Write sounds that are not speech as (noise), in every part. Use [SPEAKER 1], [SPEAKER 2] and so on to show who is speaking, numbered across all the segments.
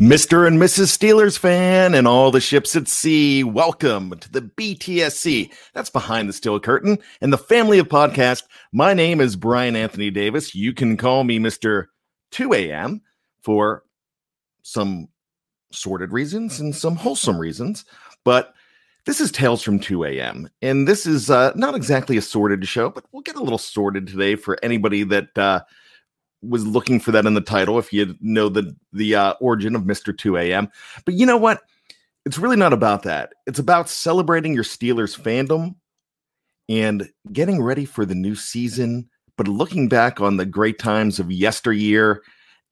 [SPEAKER 1] Mr. and Mrs. Steelers fan and all the ships at sea, welcome to the BTSC. That's behind the steel curtain and the family of podcast. My name is Brian Anthony Davis. You can call me Mr. 2 a.m. for some sordid reasons and some wholesome reasons, but this is Tales from 2 a.m. And this is uh, not exactly a sordid show, but we'll get a little sordid today for anybody that uh, was looking for that in the title if you know the the uh, origin of Mr. 2 a.m. But you know what? It's really not about that. It's about celebrating your Steelers fandom and getting ready for the new season, but looking back on the great times of yesteryear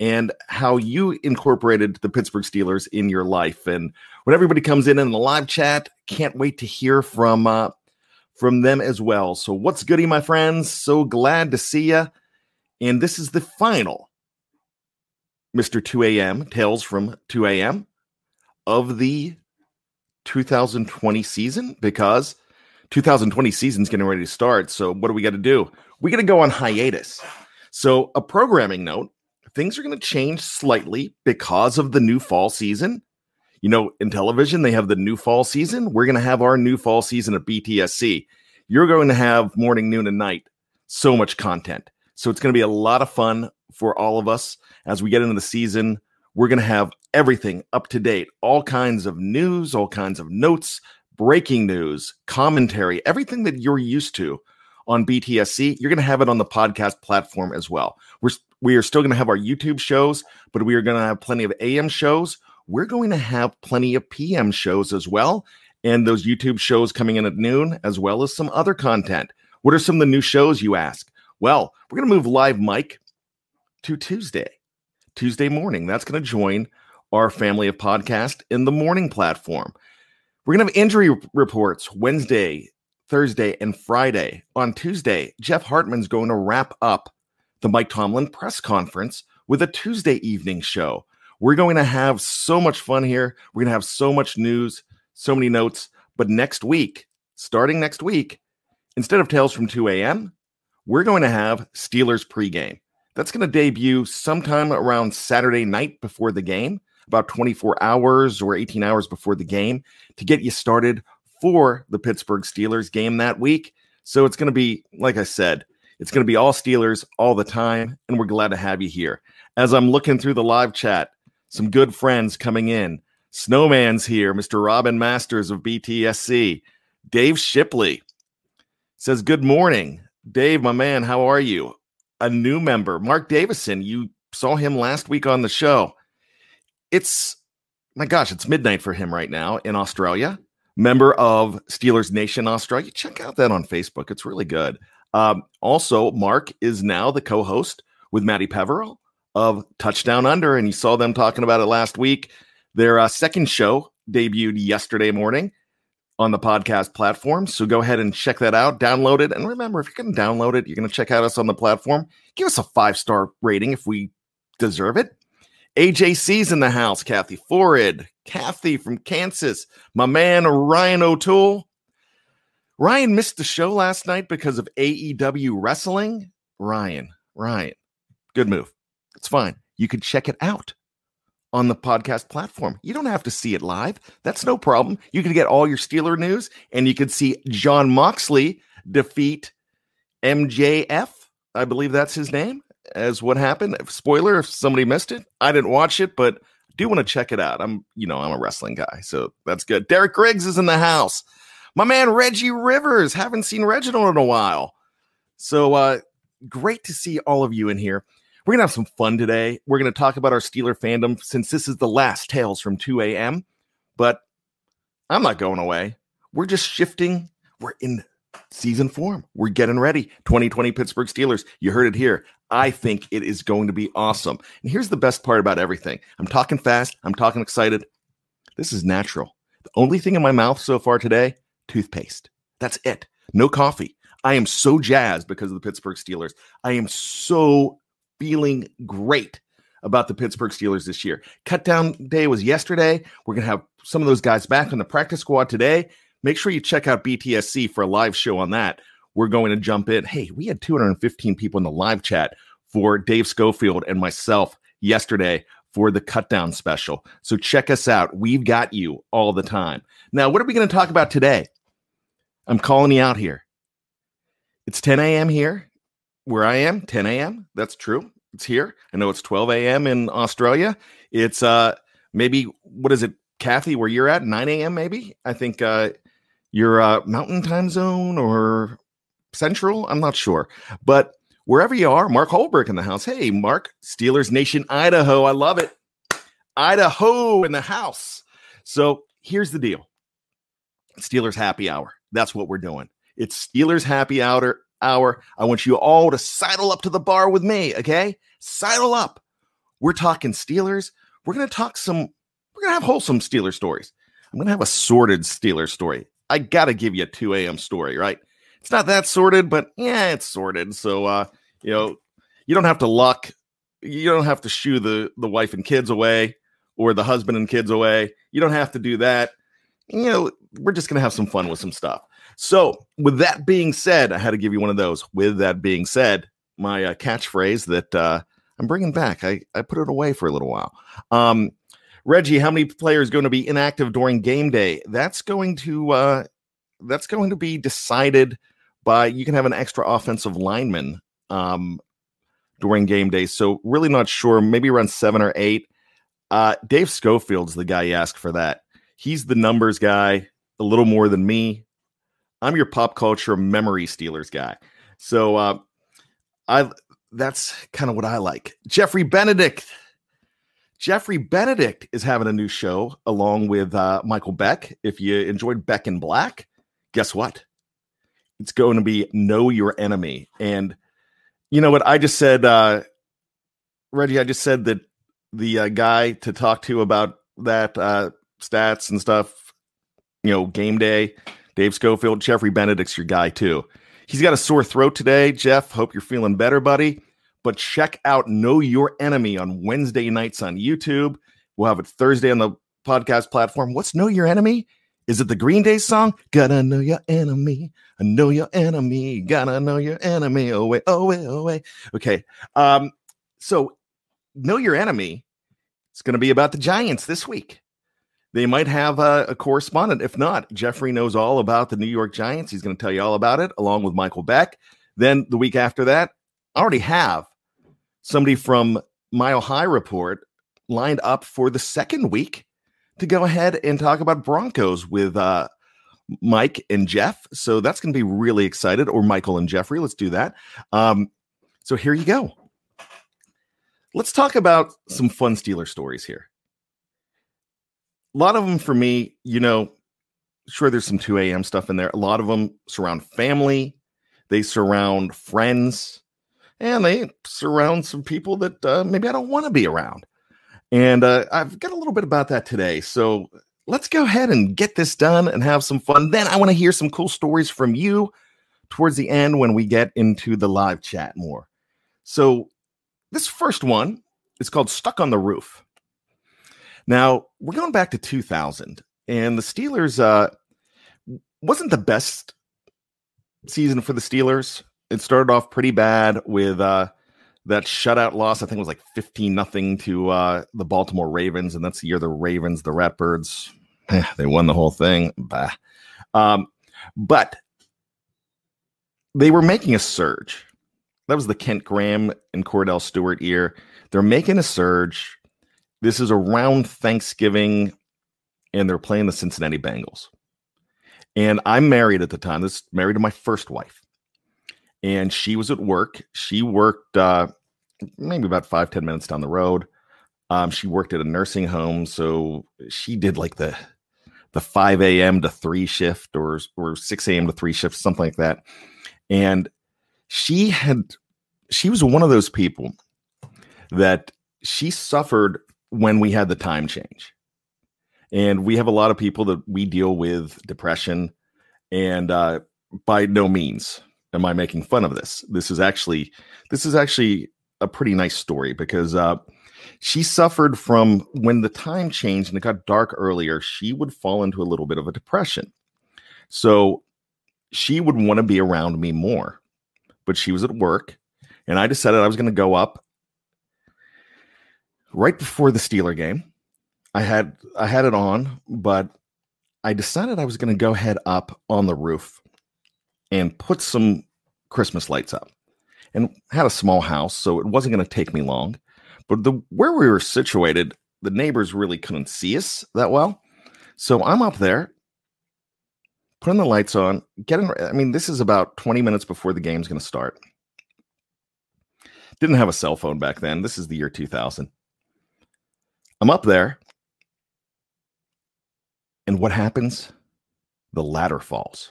[SPEAKER 1] and how you incorporated the Pittsburgh Steelers in your life. And when everybody comes in in the live chat, can't wait to hear from uh, from them as well. So what's goody, my friends? So glad to see you. And this is the final Mr. 2 a.m. Tales from 2 a.m. of the 2020 season because 2020 season's getting ready to start. So what do we got to do? We got to go on hiatus. So a programming note, things are going to change slightly because of the new fall season. You know, in television, they have the new fall season. We're going to have our new fall season at BTSC. You're going to have morning, noon, and night. So much content. So it's going to be a lot of fun for all of us as we get into the season. We're going to have everything up to date, all kinds of news, all kinds of notes, breaking news, commentary, everything that you're used to on BTSC. You're going to have it on the podcast platform as well. We're we are still going to have our YouTube shows, but we are going to have plenty of AM shows. We're going to have plenty of PM shows as well, and those YouTube shows coming in at noon, as well as some other content. What are some of the new shows you ask? Well, we're going to move live Mike to Tuesday, Tuesday morning. That's going to join our family of podcast in the morning platform. We're going to have injury reports Wednesday, Thursday, and Friday. On Tuesday, Jeff Hartman's going to wrap up the Mike Tomlin press conference with a Tuesday evening show. We're going to have so much fun here. We're going to have so much news, so many notes. But next week, starting next week, instead of Tales from 2 a.m., we're going to have Steelers pregame. That's going to debut sometime around Saturday night before the game, about 24 hours or 18 hours before the game to get you started for the Pittsburgh Steelers game that week. So it's going to be, like I said, it's going to be all Steelers all the time, and we're glad to have you here. As I'm looking through the live chat, some good friends coming in. Snowman's here, Mr. Robin Masters of BTSC. Dave Shipley says, Good morning. Dave, my man, how are you? A new member, Mark Davison. You saw him last week on the show. It's my gosh, it's midnight for him right now in Australia. Member of Steelers Nation Australia. Check out that on Facebook. It's really good. Um, also, Mark is now the co-host with Maddie Peverell of Touchdown Under, and you saw them talking about it last week. Their uh, second show debuted yesterday morning on the podcast platform. So go ahead and check that out, download it. And remember, if you're going to download it, you're going to check out us on the platform, give us a five star rating if we deserve it. AJC's in the house, Kathy Forrid, Kathy from Kansas, my man Ryan O'Toole. Ryan missed the show last night because of AEW wrestling. Ryan, Ryan, good move. It's fine. You could check it out on the podcast platform. You don't have to see it live. That's no problem. You can get all your Steeler news and you can see Jon Moxley defeat MJF. I believe that's his name, as what happened. Spoiler if somebody missed it. I didn't watch it, but I do want to check it out. I'm, you know, I'm a wrestling guy, so that's good. Derek Griggs is in the house. My man Reggie Rivers. Haven't seen Reginald in a while. So uh great to see all of you in here. We're going to have some fun today. We're going to talk about our Steeler fandom since this is the last Tales from 2 a.m. But I'm not going away. We're just shifting. We're in season form. We're getting ready. 2020 Pittsburgh Steelers. You heard it here. I think it is going to be awesome. And here's the best part about everything I'm talking fast, I'm talking excited. This is natural. The only thing in my mouth so far today toothpaste. That's it. No coffee. I am so jazzed because of the Pittsburgh Steelers. I am so feeling great about the Pittsburgh Steelers this year. Cut down day was yesterday. We're going to have some of those guys back on the practice squad today. Make sure you check out BTSC for a live show on that. We're going to jump in. Hey, we had 215 people in the live chat for Dave Schofield and myself yesterday for the cut down special. So check us out. We've got you all the time. Now, what are we going to talk about today? I'm calling you out here. It's 10 a.m. here where I am, 10 a.m. That's true. It's here. I know it's 12 a.m. in Australia. It's uh maybe what is it, Kathy, where you're at? 9 a.m. maybe. I think uh your uh, mountain time zone or central. I'm not sure, but wherever you are, Mark Holbrook in the house. Hey, Mark, Steelers Nation, Idaho. I love it. Idaho in the house. So here's the deal Steelers happy hour. That's what we're doing. It's Steelers happy hour hour. I want you all to sidle up to the bar with me, okay? Sidle up. We're talking Steelers. We're going to talk some, we're going to have wholesome Steeler stories. I'm going to have a sorted Steeler story. I got to give you a 2 a.m. story, right? It's not that sorted, but yeah, it's sorted. So, uh, you know, you don't have to luck. You don't have to shoo the, the wife and kids away or the husband and kids away. You don't have to do that. You know, we're just going to have some fun with some stuff. So, with that being said, I had to give you one of those. With that being said, my uh, catchphrase that uh, I'm bringing back. I, I put it away for a little while. Um, Reggie, how many players going to be inactive during game day? That's going to uh, that's going to be decided by you can have an extra offensive lineman um, during game day. So really not sure. Maybe around seven or eight. Uh, Dave Schofield's the guy you ask for that. He's the numbers guy, a little more than me. I'm your pop culture memory Steelers guy. So uh, I that's kind of what I like. Jeffrey Benedict. Jeffrey Benedict is having a new show along with uh, Michael Beck. If you enjoyed Beck in Black, guess what? It's going to be Know Your Enemy. And you know what? I just said, uh, Reggie, I just said that the uh, guy to talk to about that uh, stats and stuff, you know, game day Dave Schofield, Jeffrey Benedict's your guy too. He's got a sore throat today. Jeff, hope you're feeling better, buddy. But check out Know Your Enemy on Wednesday nights on YouTube. We'll have it Thursday on the podcast platform. What's Know Your Enemy? Is it the Green Day song? Gotta know your enemy. I know your enemy. Gotta know your enemy. Oh wait, oh wait, oh wait. Okay. Um, so know your enemy. It's to be about the Giants this week they might have a, a, correspondent. If not, Jeffrey knows all about the New York Giants. He's going to tell you all about it, along with Michael Beck. Then the week after that, I already have somebody from Mile High Report lined up for the second week to go ahead and talk about Broncos with uh, Mike and Jeff. So that's going to be really excited, or Michael and Jeffrey. Let's do that. Um, so here you go. let's talk about some fun Steeler stories here. A lot of them for me, you know, sure, there's some 2 a.m. stuff in there. A lot of them surround family, they surround friends, and they surround some people that uh, maybe I don't want to be around. And uh, I've got a little bit about that today. So let's go ahead and get this done and have some fun. Then I want to hear some cool stories from you towards the end when we get into the live chat more. So this first one is called Stuck on the Roof. Now, we're going back to 2000, and the Steelers uh, wasn't the best season for the Steelers. It started off pretty bad with uh, that shutout loss. I think it was like 15 nothing to uh, the Baltimore Ravens, and that's the year the Ravens, the Ratbirds, eh, they won the whole thing. Bah. Um, but they were making a surge. That was the Kent Graham and Kordell Stewart year. They're making a surge. This is around Thanksgiving, and they're playing the Cincinnati Bengals. And I'm married at the time. This married to my first wife. And she was at work. She worked uh, maybe about five ten minutes down the road. Um, she worked at a nursing home. So she did like the the 5 a.m. to 3 shift or or 6 a.m. to 3 shift, something like that. And she had she was one of those people that she suffered when we had the time change. And we have a lot of people that we deal with depression. And uh, by no means am I making fun of this. This is actually this is actually a pretty nice story because uh, she suffered from when the time changed and it got dark earlier. She would fall into a little bit of a depression. So she would want to be around me more, but she was at work, and I decided I was going to go up right before the Steeler game. I had I had it on, but I decided I was going to go head up on the roof and put some Christmas lights up. And had a small house, so it wasn't going to take me long. But the where we were situated, the neighbors really couldn't see us that well. So I'm up there putting the lights on, getting I mean, this is about 20 minutes before the game's going to start. Didn't have a cell phone back then. This is the year 2000. I'm up there and what happens? The ladder falls.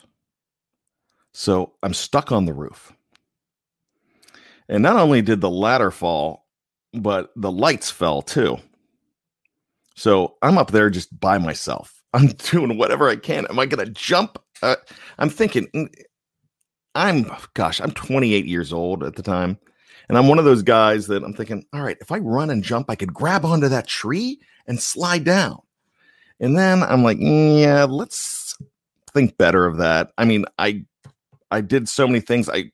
[SPEAKER 1] So I'm stuck on the roof. And not only did the ladder fall, but the lights fell too. So I'm up there just by myself. (laughs) I'm doing whatever I can. Am I going to jump? Uh, I'm thinking, I'm, gosh, I'm 28 years old at the time. And I'm one of those guys that I'm thinking, all right, if I run and jump, I could grab onto that tree and slide down. And then I'm like, yeah, let's think better of that. I mean, I I did so many things. I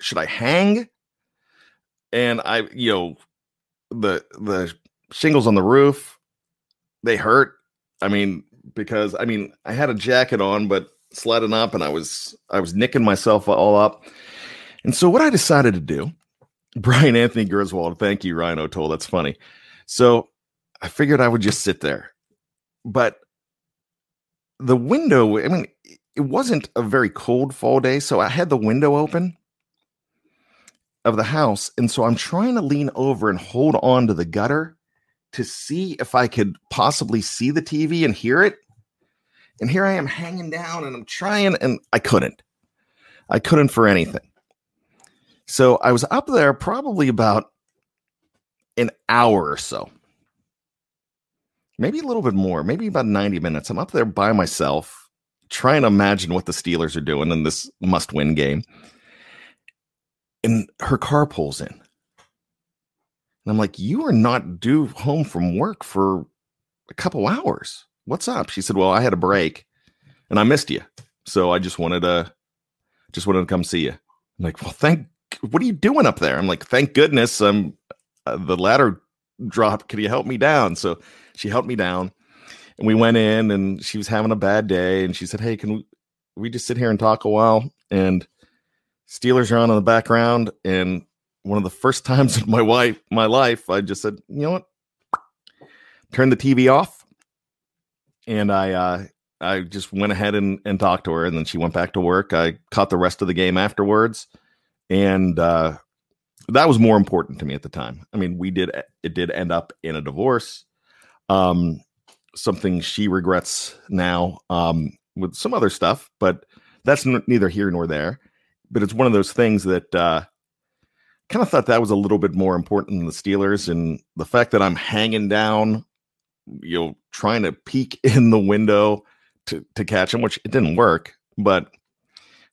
[SPEAKER 1] should I hang? And I, you know, the the shingles on the roof, they hurt. I mean, because I mean, I had a jacket on, but sliding up and I was I was nicking myself all up. And so what I decided to do, Brian Anthony Gerswald, thank you, Ryan O'Toole. That's funny. So I figured I would just sit there but the window, I mean, it wasn't a very cold fall day, so I had the window open of the house. And so I'm trying to lean over and hold on to the gutter to see if I could possibly see the TV and hear it. And here I am hanging down and I'm trying, and I couldn't. I couldn't for anything. So I was up there probably about an hour or so maybe a little bit more, maybe about 90 minutes. I'm up there by myself trying to imagine what the Steelers are doing in this must win game. And her car pulls in. And I'm like, You are not due home from work for a couple hours. What's up? She said, Well, I had a break and I missed you. So I just wanted to just wanted to come see you. I'm like, well, thank what are you doing up there? I'm like, thank goodness I'm uh, the ladder dropped. Could you help me down? So she helped me down and we went in and she was having a bad day and she said hey can we, we just sit here and talk a while and steelers are on in the background and one of the first (laughs) times in my wife my life i just said you know what turn the tv off and i uh i just went ahead and, and talked to her and then she went back to work i caught the rest of the game afterwards and uh that was more important to me at the time. I mean, we did it did end up in a divorce. Um, something she regrets now um, with some other stuff, but that's n- neither here nor there. But it's one of those things that uh, kind of thought that was a little bit more important than the Steelers, and the fact that I'm hanging down, you know, trying to peek (laughs) in the window to to catch him, which it didn't work, but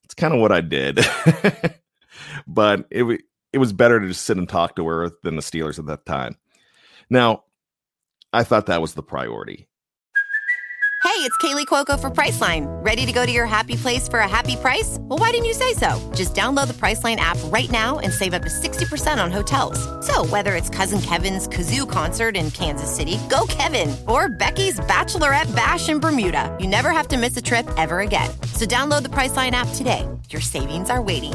[SPEAKER 1] it's kind of what I did. (laughs) but it it was better to just sit and talk to her than the Steelers at that time. Now, I thought that was the priority.
[SPEAKER 2] Hey, it's Kaley Cuoco for Priceline. Ready to go to your happy place for a happy price? Well, why didn't you say so? Just download the Priceline app right now and save up to 60% on hotels. So, whether it's Cousin Kevin's Kazoo concert in Kansas City, go Kevin, or Becky's Bachelorette Bash in Bermuda, you never have to miss a trip ever again. So, download the Priceline app today. Your savings are waiting.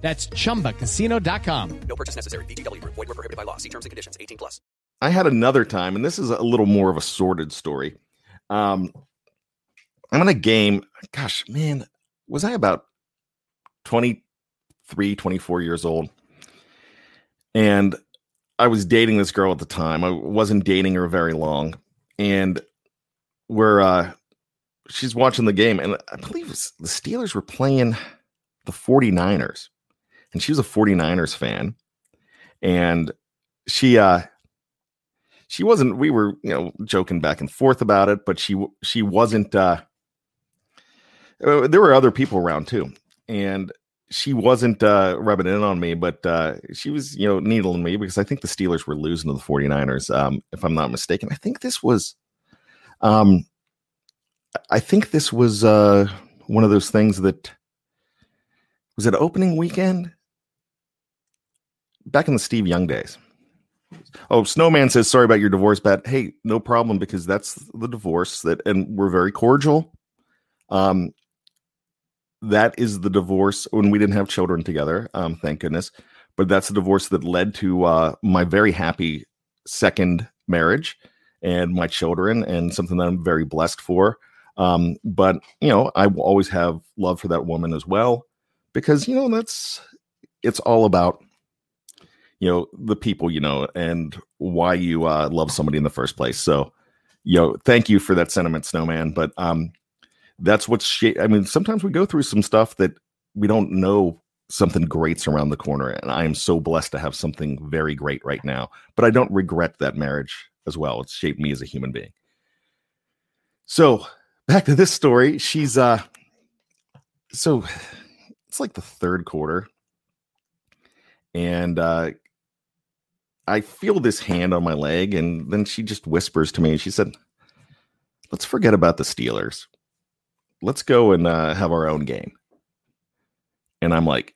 [SPEAKER 3] That's chumbacasino.com.
[SPEAKER 4] No purchase necessary. VGW Group. Void were prohibited by law. See terms and conditions. 18 plus.
[SPEAKER 1] I had another time, and this is a little more of a sordid story. Um, I'm in a game. Gosh, man, was I about 23, 24 years old? And I was dating this girl at the time. I wasn't dating her very long. And we're, uh, she's watching the game, and I believe the Steelers were playing the 49ers. And she was a 49ers fan. And she, uh, she wasn't we were you know joking back and forth about it but she she wasn't uh uh, there were other people around too. And she wasn't uh rubbing in on me but uh she was you know needling me because i think the steelers were losing to the 49ers um if i'm not mistaken. I think this was um i think this was uh one of those things that was it opening weekend back in the steve young days Oh, Snowman says sorry about your divorce, Pat. Hey, no problem because that's the divorce that, and we're very cordial. Um, that is the divorce when we didn't have children together. Um, thank goodness. But that's the divorce that led to uh, my very happy second marriage and my children, and something that I'm very blessed for. Um, but you know, I will always have love for that woman as well because you know that's it's all about you know the people you know and why you uh, love somebody in the first place. So you know thank you for that sentiment snowman but um that's what's sh- i mean sometimes we go through some stuff that we don't know something great's around the corner and i am so blessed to have something very great right now but i don't regret that marriage as well. It's shaped me as a human being. So back to this story. She's uh so it's like the third quarter and uh I feel this hand on my leg, and then she just whispers to me. She said, "Let's forget about the Steelers. Let's go and uh, have our own game." And I'm like,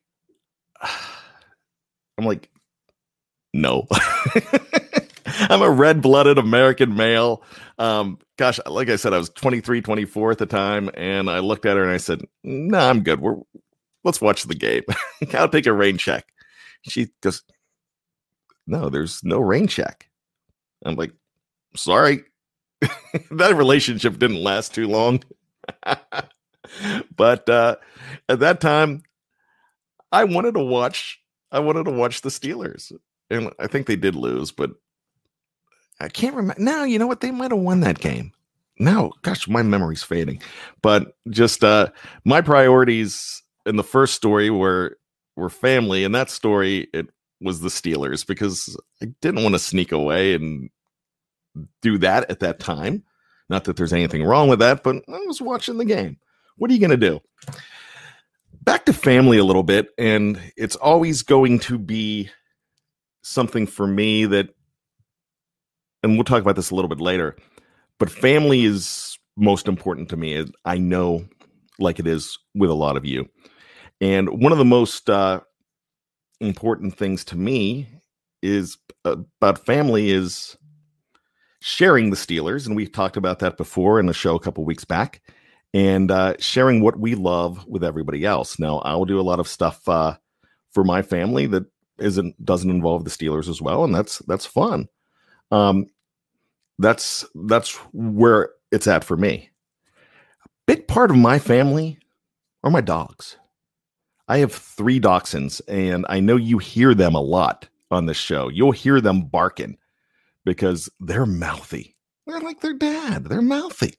[SPEAKER 1] (sighs) I'm like, no. (laughs) I'm a red-blooded American male. Um, gosh, like I said, I was 23, 24 at the time, and I looked at her and I said, "No, nah, I'm good. We're let's watch the game. (laughs) I'll take a rain check." She goes, no, there's no rain check. I'm like, sorry. (laughs) that relationship didn't last too long. (laughs) but uh, at that time, I wanted to watch. I wanted to watch the Steelers, and I think they did lose, but I can't remember. Now you know what? They might have won that game. No, gosh, my memory's fading. But just uh, my priorities in the first story were were family. and that story, it was the Steelers because I didn't want to sneak away and do that at that time. Not that there's anything wrong with that, but I was watching the game. What are you going to do? Back to family a little bit, and it's always going to be something for me that, and we'll talk about this a little bit later, but family is most important to me. I know, like it is with a lot of you. And one of the most uh, important things to me is uh, about family is sharing the Steelers, and we talked about that before in the show a couple weeks back, and uh, sharing what we love with everybody else. Now, I will do a lot of stuff uh, for my family that isn't doesn't involve the Steelers as well, and that's that's fun. Um, that's that's where it's at for me. A big part of my family are my dogs. I have three dachshunds, and I know you hear them a lot on the show. You'll hear them barking because they're mouthy. They're like their dad. They're mouthy.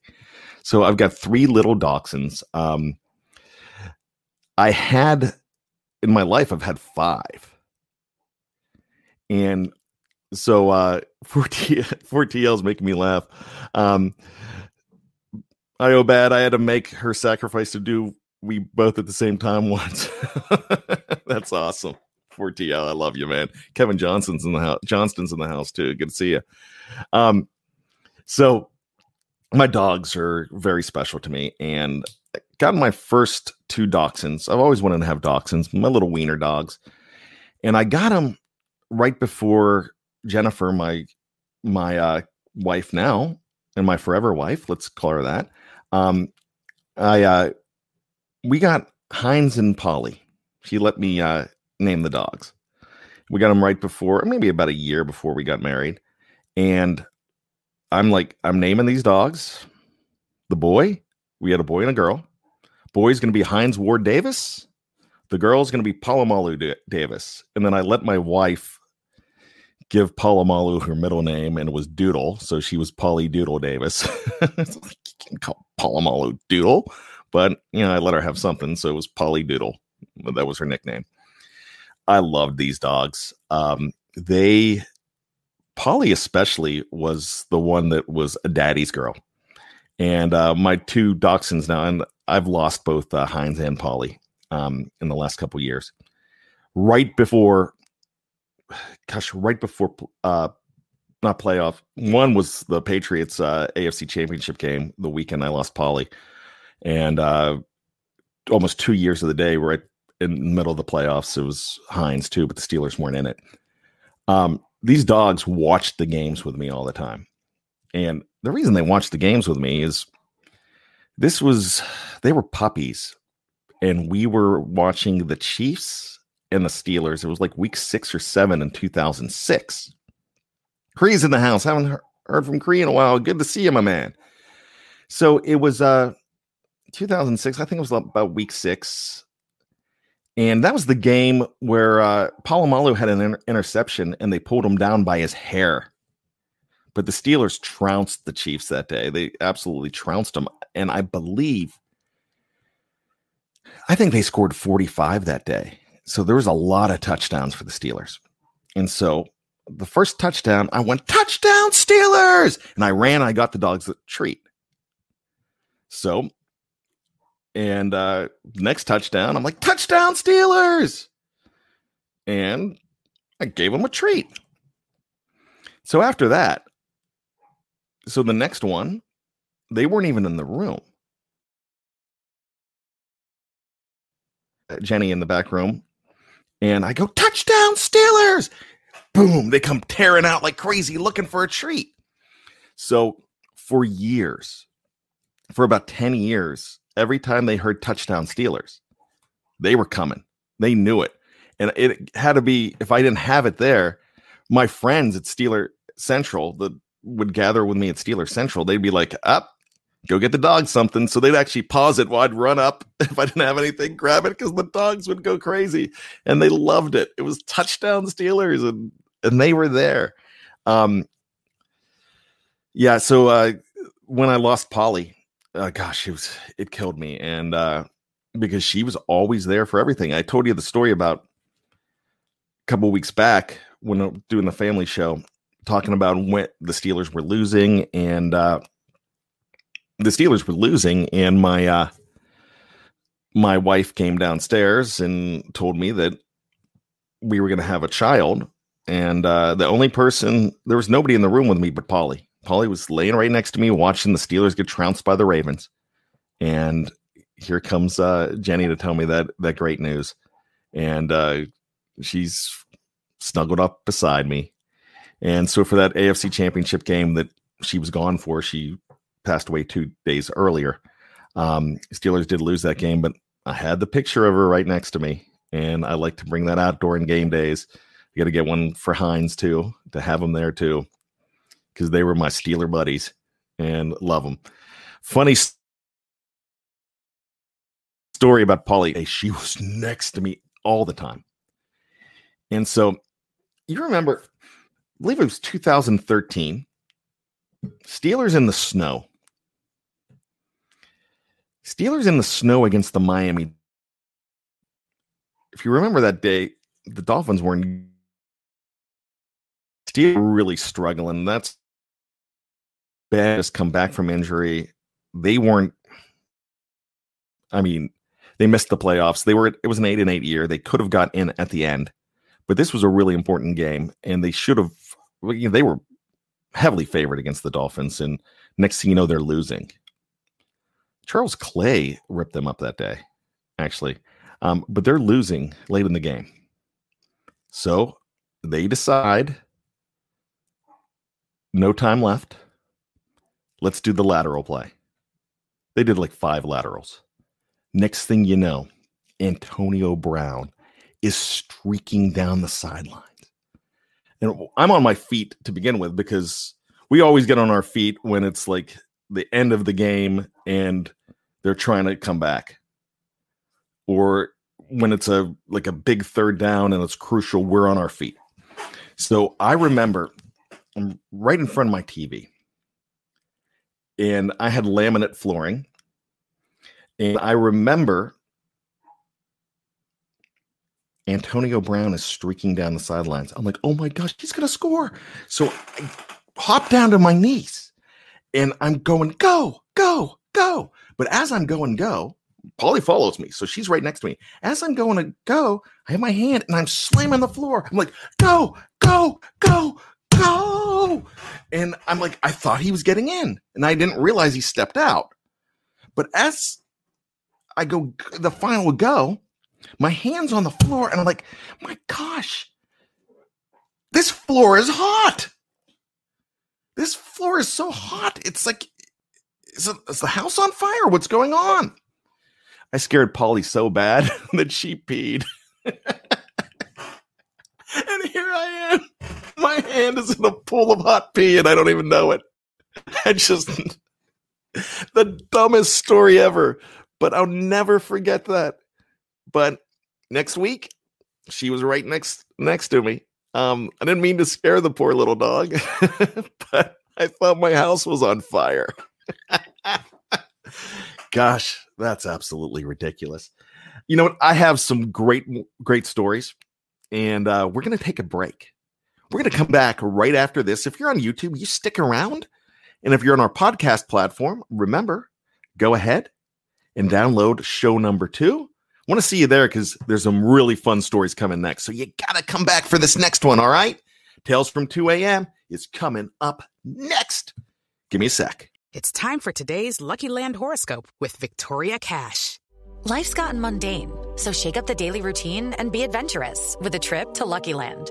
[SPEAKER 1] So I've got three little dachshunds. Um, I had in my life, I've had five, and so uh, (laughs) for T for TL's making me laugh. Um, I owe bad. I had to make her sacrifice to do we both at the same time (laughs) once. That's awesome. For TL, I love you, man. Kevin Johnson's in the house. Johnston's in the house too. Good to see you. Um, so my dogs are very special to me, and got my first two dachshunds. I've always wanted to have dachshunds, my little wiener dogs, and I got them right before Jennifer, my my uh, wife now, and my forever wife. Let's call her that. Um, I uh, we got Hines and Polly. She let me uh, name the dogs. We got them right before, maybe about a year before we got married. And I'm like, I'm naming these dogs. The boy, we had a boy and a girl. Boy's going to be Hines Ward Davis. The girl's going to be Polamalu Davis. And then I let my wife give Polamalu her middle name, and it was Doodle. So she was Polly Doodle Davis. (laughs) like, you can call Polamalu Doodle. But, you know, I let her have something. So it was Polly Doodle. That was her nickname. I loved these dogs. Um, they, Polly especially, was the one that was a daddy's girl. And uh, my two dachshunds now, and I've lost both uh, Hines and Polly um, in the last couple years. Right before, gosh, right before, uh, not playoff. One was the Patriots uh, AFC Championship game. The weekend I lost Polly, and uh, almost two years of the day, right in the middle of the playoffs, it was Hines too, but the Steelers weren't in it. Um, these dogs watched the games with me all the time, and the reason they watched the games with me is this was they were puppies, and we were watching the Chiefs and the Steelers. It was like week six or seven in 2006. Cree's in the house. Haven't heard from Cree in a while. Good to see you, my man. So it was uh 2006. I think it was about week six. And that was the game where uh, Polamalu had an inter- interception and they pulled him down by his hair. But the Steelers trounced the Chiefs that day. They absolutely trounced them. And I believe, I think they scored 45 that day. So there was a lot of touchdowns for the Steelers. And so the first touchdown, I went, touchdown Steelers. And I ran, I got the dogs a treat. So, and uh next touchdown, I'm like, touchdown Steelers. And I gave them a treat. So after that, so the next one, they weren't even in the room. Jenny in the back room. And I go, touchdown Steelers boom, they come tearing out like crazy looking for a treat. So for years, for about 10 years, every time they heard touchdown Steelers, they were coming. They knew it. And it had to be, if I didn't have it there, my friends at Steeler Central that would gather with me at Steeler Central, they'd be like, up, go get the dog something. So they'd actually pause it while I'd run up. (laughs) If I didn't have anything, grab it because the dogs would go crazy. And they loved it. It was touchdown Steelers. And and they were there. Um, yeah. So uh, when I lost Polly, uh, gosh, it was it killed me, and uh, because she was always there for everything. I told you the story about a couple weeks back when I'm doing the family show, talking about when the Steelers were losing, and uh, the Steelers were losing, and my uh, my wife came downstairs and told me that we were going to have a child and uh, the only person there was nobody in the room with me but Polly. Polly was laying right next to me watching the Steelers get trounced by the Ravens, and here comes uh, Jenny to tell me that that great news, and uh, she's snuggled up beside me. And so for that AFC Championship game that she was gone for, she passed away two days earlier. Um, Steelers did lose that game, but I had the picture of her right next to me, and I like to bring that out during game days. You got to get one for Hines too, to have them there too, because they were my Steeler buddies and love them. Funny story about Polly. She was next to me all the time. And so you remember, I believe it was 2013, Steelers in the snow. Steelers in the snow against the Miami. If you remember that day, the Dolphins were really struggling. That's bad. Just come back from injury. They weren't. I mean, they missed the playoffs. They were. It was an eight and eight year. They could have got in at the end, but this was a really important game, and they should have. They were heavily favored against the Dolphins, and next thing you know, they're losing. Charles Clay ripped them up that day, actually, um, but they're losing late in the game. So they decide no time left. Let's do the lateral play. They did like five laterals. Next thing you know, Antonio Brown is streaking down the sidelines. And I'm on my feet to begin with because we always get on our feet when it's like the end of the game and they're trying to come back. Or when it's a like a big third down and it's crucial, we're on our feet. So I remember I'm right in front of my TV. And I had laminate flooring. And I remember Antonio Brown is streaking down the sidelines. I'm like, oh my gosh, he's going to score. So I hop down to my knees and I'm going, go, go, go. But as I'm going, go, Polly follows me. So she's right next to me. As I'm going to go, I have my hand and I'm slamming the floor. I'm like, go, go, go, go. And I'm like, I thought he was getting in and I didn't realize he stepped out. But as I go, the final go, my hands on the floor, and I'm like, my gosh, this floor is hot. This floor is so hot. It's like, is, it, is the house on fire? What's going on? I scared Polly so bad (laughs) that she peed. (laughs) and here I am. Hand is in a pool of hot pee, and I don't even know it. I just the dumbest story ever, but I'll never forget that. But next week, she was right next next to me. Um, I didn't mean to scare the poor little dog, (laughs) but I thought my house was on fire. (laughs) Gosh, that's absolutely ridiculous. You know what? I have some great, great stories, and uh, we're to take a break. We're going to come back right after this. If you're on YouTube, you stick around. And if you're on our podcast platform, remember, go ahead and download show number two. I want to see you there because there's some really fun stories coming next. So you got to come back for this next one. All right. Tales from 2 a.m. is coming up next. Give me a sec.
[SPEAKER 5] It's time for today's Lucky Land horoscope with Victoria Cash.
[SPEAKER 6] Life's gotten mundane, so shake up the daily routine and be adventurous with a trip to Lucky Land.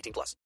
[SPEAKER 4] 18 plus.